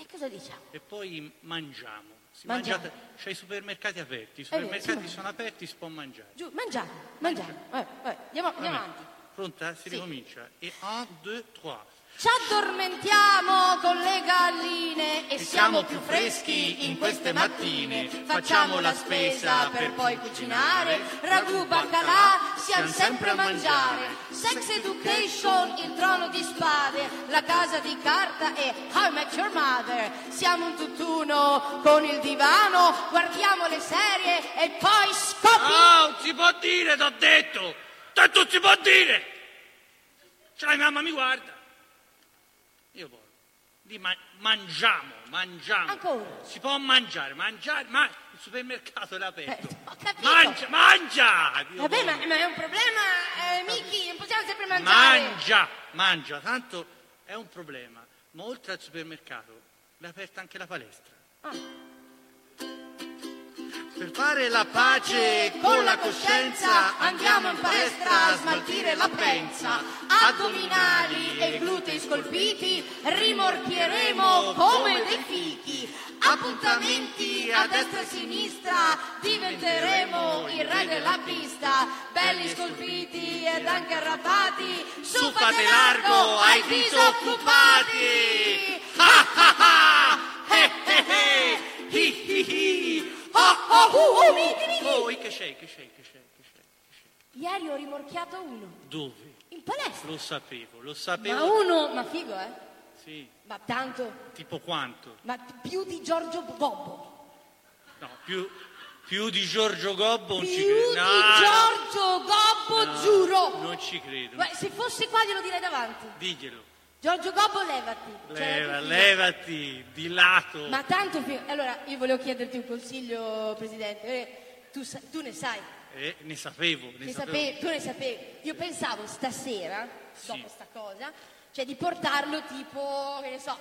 e cosa diciamo? E poi mangiamo. Si mangiamo. mangiate, c'è i supermercati aperti, i supermercati sono aperti, si può mangiare. Giù, mangiare, mangiare. Eh, eh, andiamo, andiamo avanti. Pronta? Si sì. ricomincia. E un, due, trois. Ci addormentiamo con le galline e siamo più freschi in queste mattine. Facciamo la spesa per poi cucinare, ragù, baccalà, siamo sempre a mangiare. Sex Education, il trono di spade, la casa di carta e How I Met Your Mother. Siamo un tutt'uno con il divano, guardiamo le serie e poi scopi. No, non si può dire, t'ho detto! Tanto si può dire! Cioè, mamma mi guarda. Io poi lì ma- mangiamo, mangiamo. Ancora? Si può mangiare, mangiare, ma il supermercato è aperto. Eh, ho capito. Mangia, mangia! Dio Vabbè, ma, ma, è un problema, eh, Miki, non possiamo sempre mangiare. Mangia, mangia, tanto è un problema. Ma oltre al supermercato è aperta anche la palestra. Ah. Per fare la pace con la coscienza andiamo in palestra a smaltire la pensa. Addominali e glutei scolpiti rimorchieremo come dei fichi. Appuntamenti a destra e a sinistra diventeremo il re della pista. Belli scolpiti ed anche arrabbiati. Su fate largo ai disoccupati! Ah ah ah! Eh eh eh! Hi hi hi! Oh oh oh! Oh, che c'è, che c'è, che c'è, che c'è? Ieri ho rimorchiato uno. Dove? In palestra. Lo sapevo, lo Ma sapevo. uno, ma figo, eh? Sì, Ma tanto, tipo quanto? ma più di Giorgio Gobbo. No, più, più di Giorgio Gobbo non Più ci credo. di No, no. Giorgio Gobbo, No, giuro. Non ci credo. Guarda, se fosse qua glielo direi davanti. Diglielo. Giorgio Gobbo, levati. Cioè, Leva, levati, di lato. Ma tanto figo. Allora, io volevo chiederti un consiglio, Presidente. Eh, tu, sa- tu ne sai, Eh, ne sapevo, ne ne sapevo. sapevi, tu ne sapevi. Io pensavo stasera, Sì. dopo sta cosa, cioè di portarlo tipo, che ne so,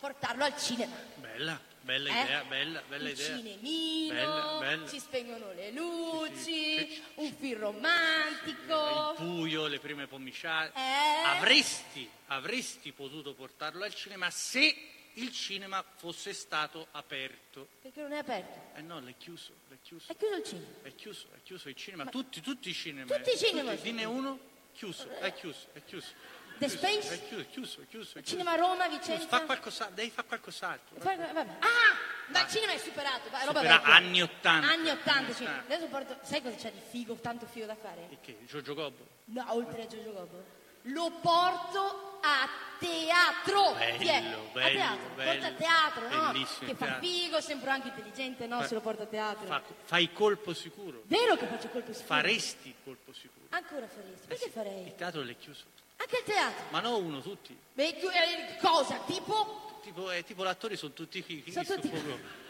portarlo al cinema. Bella, bella Eh? idea, bella, bella il idea. cinemino, Bella, bella. si spengono le luci, Sì, sì. un film Il romantico. buio, le prime pommiciate. Eh? Avresti, avresti potuto portarlo al cinema se il cinema fosse stato aperto. Perché non è aperto? Eh no, l'è chiuso, l'è chiuso. È chiuso il cinema. È chiuso, è chiuso il cinema, tutti, tutti i cinema. Tutti i eh, cinema. Dinne uno, chiuso, è chiuso, è chiuso. The Chiuso, Space? È chiuso, è chiuso, è chiuso. è chiuso. Cinema Roma, Vicenza. Fa qualcos'altro, devi fare qualcos'altro. Fai- vabbè. Ah! Ma il cinema è superato, va, roba Supera- vecchia. anni 80. Anni 80, Anni sì. 80. Adesso porto, sai cosa c'è di figo, tanto figo da fare? E che? Giorgio Gobbo? No, oltre a Giorgio Gobbo. Lo porto a teatro. Bello, Chi è? bello, a teatro. bello. Porta a teatro, no? Che il fa teatro. figo, sembra anche intelligente, no? Fa- Se lo porta a teatro. Fa- fai colpo sicuro. Vero che faccio colpo sicuro? Faresti colpo sicuro. Ancora faresti. Perché Il farei? teatro l'è chiuso. Anche il teatro. Ma no uno, tutti. Beh, tu- eh, cosa? Tipo? Tipo, eh, tipo l'attori sono tutti chi? Sono tutti-.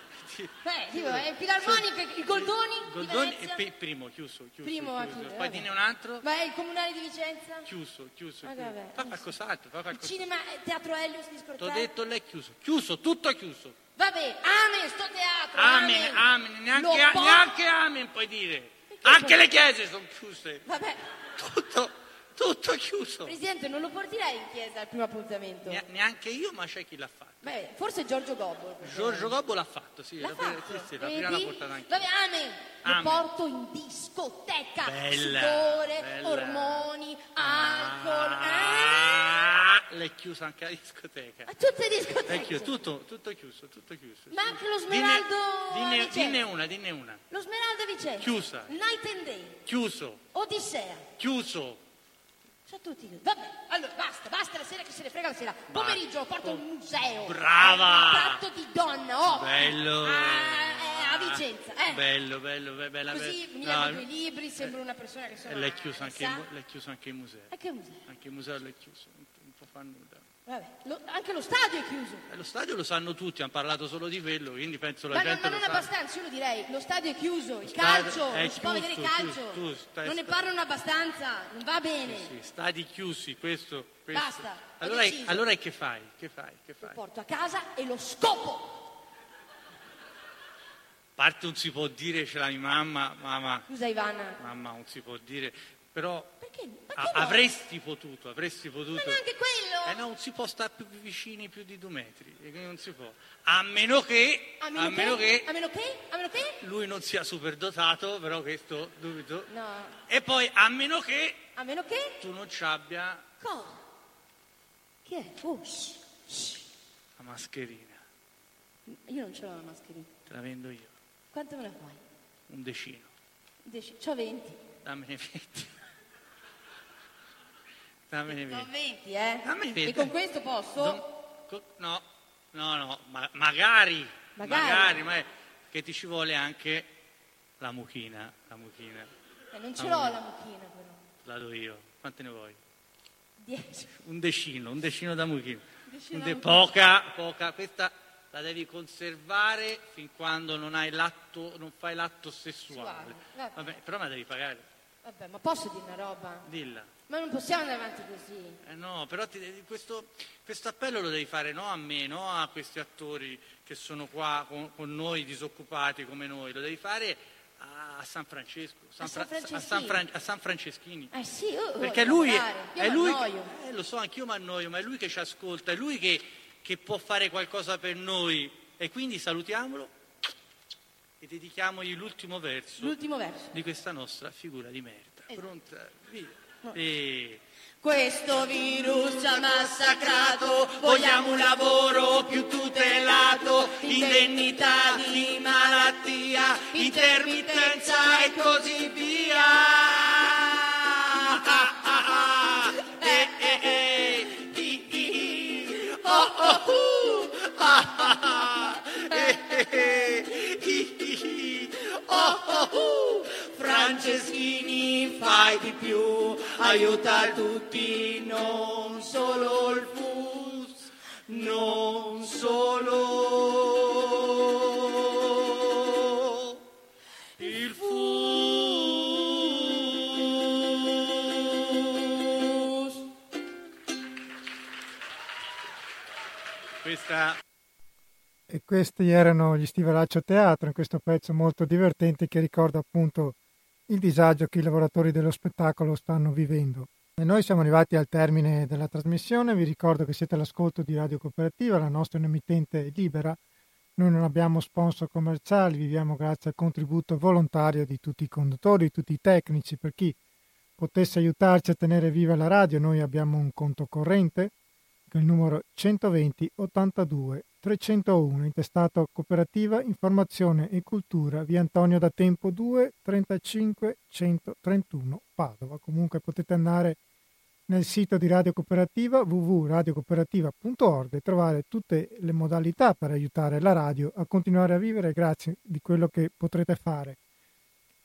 Beh, tipo, eh, Filarmonica, i Goldoni di Goldoni e Venezia. pe- primo, chiuso, chiuso. Primo chiuso. chiudere, Poi vabbè. dinne un altro, Beh, il comunale di Vicenza. chiuso, chiuso. Ah, chiuso. vabbè. Fa qualcos'altro, fa Il qualcos'altro. cinema, eh, teatro Helios di T'ho Scorpione. detto l'è chiuso. Chiuso, tutto chiuso. Vabbè, amen, sto teatro. Amen, amen, neanche, Lo por- neanche amen puoi dire. Anche le chiese sono chiuse. Vabbè, Tutto, tutto chiuso. Presidente, non lo porterei in chiesa al primo appuntamento? Ne- neanche io, ma c'è chi l'ha fatto. Beh, forse Giorgio Gobbo. Giorgio Gobbo l'ha fatto, sì. L'ha la fatto? sì, sì, la prima l'ha portata anche. Vabbè, amen. Amen. Lo porto in discoteca. Bella, Sudore, bella. ormoni, alcol. Ah, Ah. l'è chiusa anche la discoteca. A tutte le È discoteche. chiuso, tutto, tutto chiuso, tutto chiuso. Ma anche lo Smeraldo Dinne, dinne una, dinne una. Lo Smeralda Vicenza. Chiusa. Night and Day. Chiuso, Odissea. chiuso. Sono tutti. Vabbè, allora basta, basta la sera che se ne frega la sera. Pomeriggio porto a un museo. Brava! Un tratto di donna, oh! Bello. Ah, eh, a Vicenza, eh. Bello, bello, be- bella, Così mi No, leggo due libri, sembro una persona che sono. e l'è chiuso anche, l'è chiuso anche in museo. E che museo? Anche il museo l'è chiuso, non non può fare nulla. Vabbè, lo- anche lo stadio è chiuso. E lo stadio lo sanno tutti, hanno parlato solo di quello, quindi penso la Ma non, gente ma non lo abbastanza, io lo direi, lo stadio è chiuso, il calcio, non si può vedere il calcio, chiuso, tu stai- non ne parlano abbastanza, non va bene. Sì, stadi chiusi, questo. questo. Basta, Allora, allora che fai? Che fai? Che Lo fai? porto a casa e lo scopo. A parte non si può dire, ce l'ha mia mamma, mamma, Scusa Ivana, mamma non si può dire, però perché? Ma a- che no? avresti potuto, avresti potuto. Ma neanche quello. Eh no, non si può stare più vicini più di due metri, e quindi non si può. A meno che, a meno, che, a meno che, a meno che? lui non sia superdotato, però questo dubito. No, E poi a meno che a meno che? tu non ci abbia Cosa? Chi è? Oh, shh, shh. la mascherina, Io non ce l'ho la mascherina. te la vendo io, Quanto me la fai? un decino, Dieci- C'ho 20. dammene 20. Dammene Sono 20. 20, eh? Dammene E 20. con questo posso? Co- no, no, no, ma- magari, Magari. magari, ma è che ti ci vuole anche la mucchina, la mucchina, Eh, non ce l'ho la mucchina però. la do io. Quante ne vuoi? 10. Un decino, un decino da mucchina. decino Un de- poca, poca, questa la devi conservare fin quando non hai l'atto, non fai l'atto sessuale. Vabbè, però me la devi pagare. Vabbè, ma posso dire una roba? Dilla. Ma non possiamo andare avanti così. Eh no, però ti- questo, questo appello lo devi fare no a me, no a questi attori che sono qua con, con noi, disoccupati come noi, lo devi fare a, San Francesco, A San Fra- a San Franceschini. Fran- a San Franceschini. Eh sì, io Perché lui, è, è lui annoio. eh, lo so, anch'io mi annoio, ma è lui che ci ascolta, è lui che, che può fare qualcosa per noi. E quindi salutiamolo e dedichiamogli l'ultimo verso L'ultimo verso. di questa nostra figura di merda. Esatto. Pronta? Via. E... Questo virus ci ha massacrato, vogliamo un lavoro più tutelato, indennità di malattia, intermittenza e così via. Eh, eh, eh, hi, hi, hi. Oh, oh, uh. Ah, ah, ah. Uh. Franceschini fai di più, aiuta tutti, non solo il FUS, non solo il FUS. Questa questi erano gli Stivalaccio Teatro in questo pezzo molto divertente che ricorda appunto il disagio che i lavoratori dello spettacolo stanno vivendo. E noi siamo arrivati al termine della trasmissione, vi ricordo che siete all'ascolto di Radio Cooperativa, la nostra è un'emittente libera, noi non abbiamo sponsor commerciali, viviamo grazie al contributo volontario di tutti i conduttori, di tutti i tecnici, per chi potesse aiutarci a tenere viva la radio, noi abbiamo un conto corrente, è il numero 120 82 301, intestato Cooperativa Informazione e Cultura, via Antonio da Tempo 2 35 131 Padova. Comunque potete andare nel sito di Radio Cooperativa www.radiocooperativa.org e trovare tutte le modalità per aiutare la radio a continuare a vivere grazie di quello che potrete fare.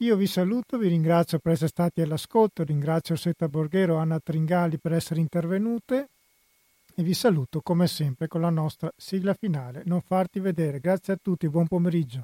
Io vi saluto, vi ringrazio per essere stati all'ascolto, ringrazio Setta Borghero e Anna Tringali per essere intervenute e vi saluto come sempre con la nostra sigla finale. Non farti vedere. Grazie a tutti, buon pomeriggio.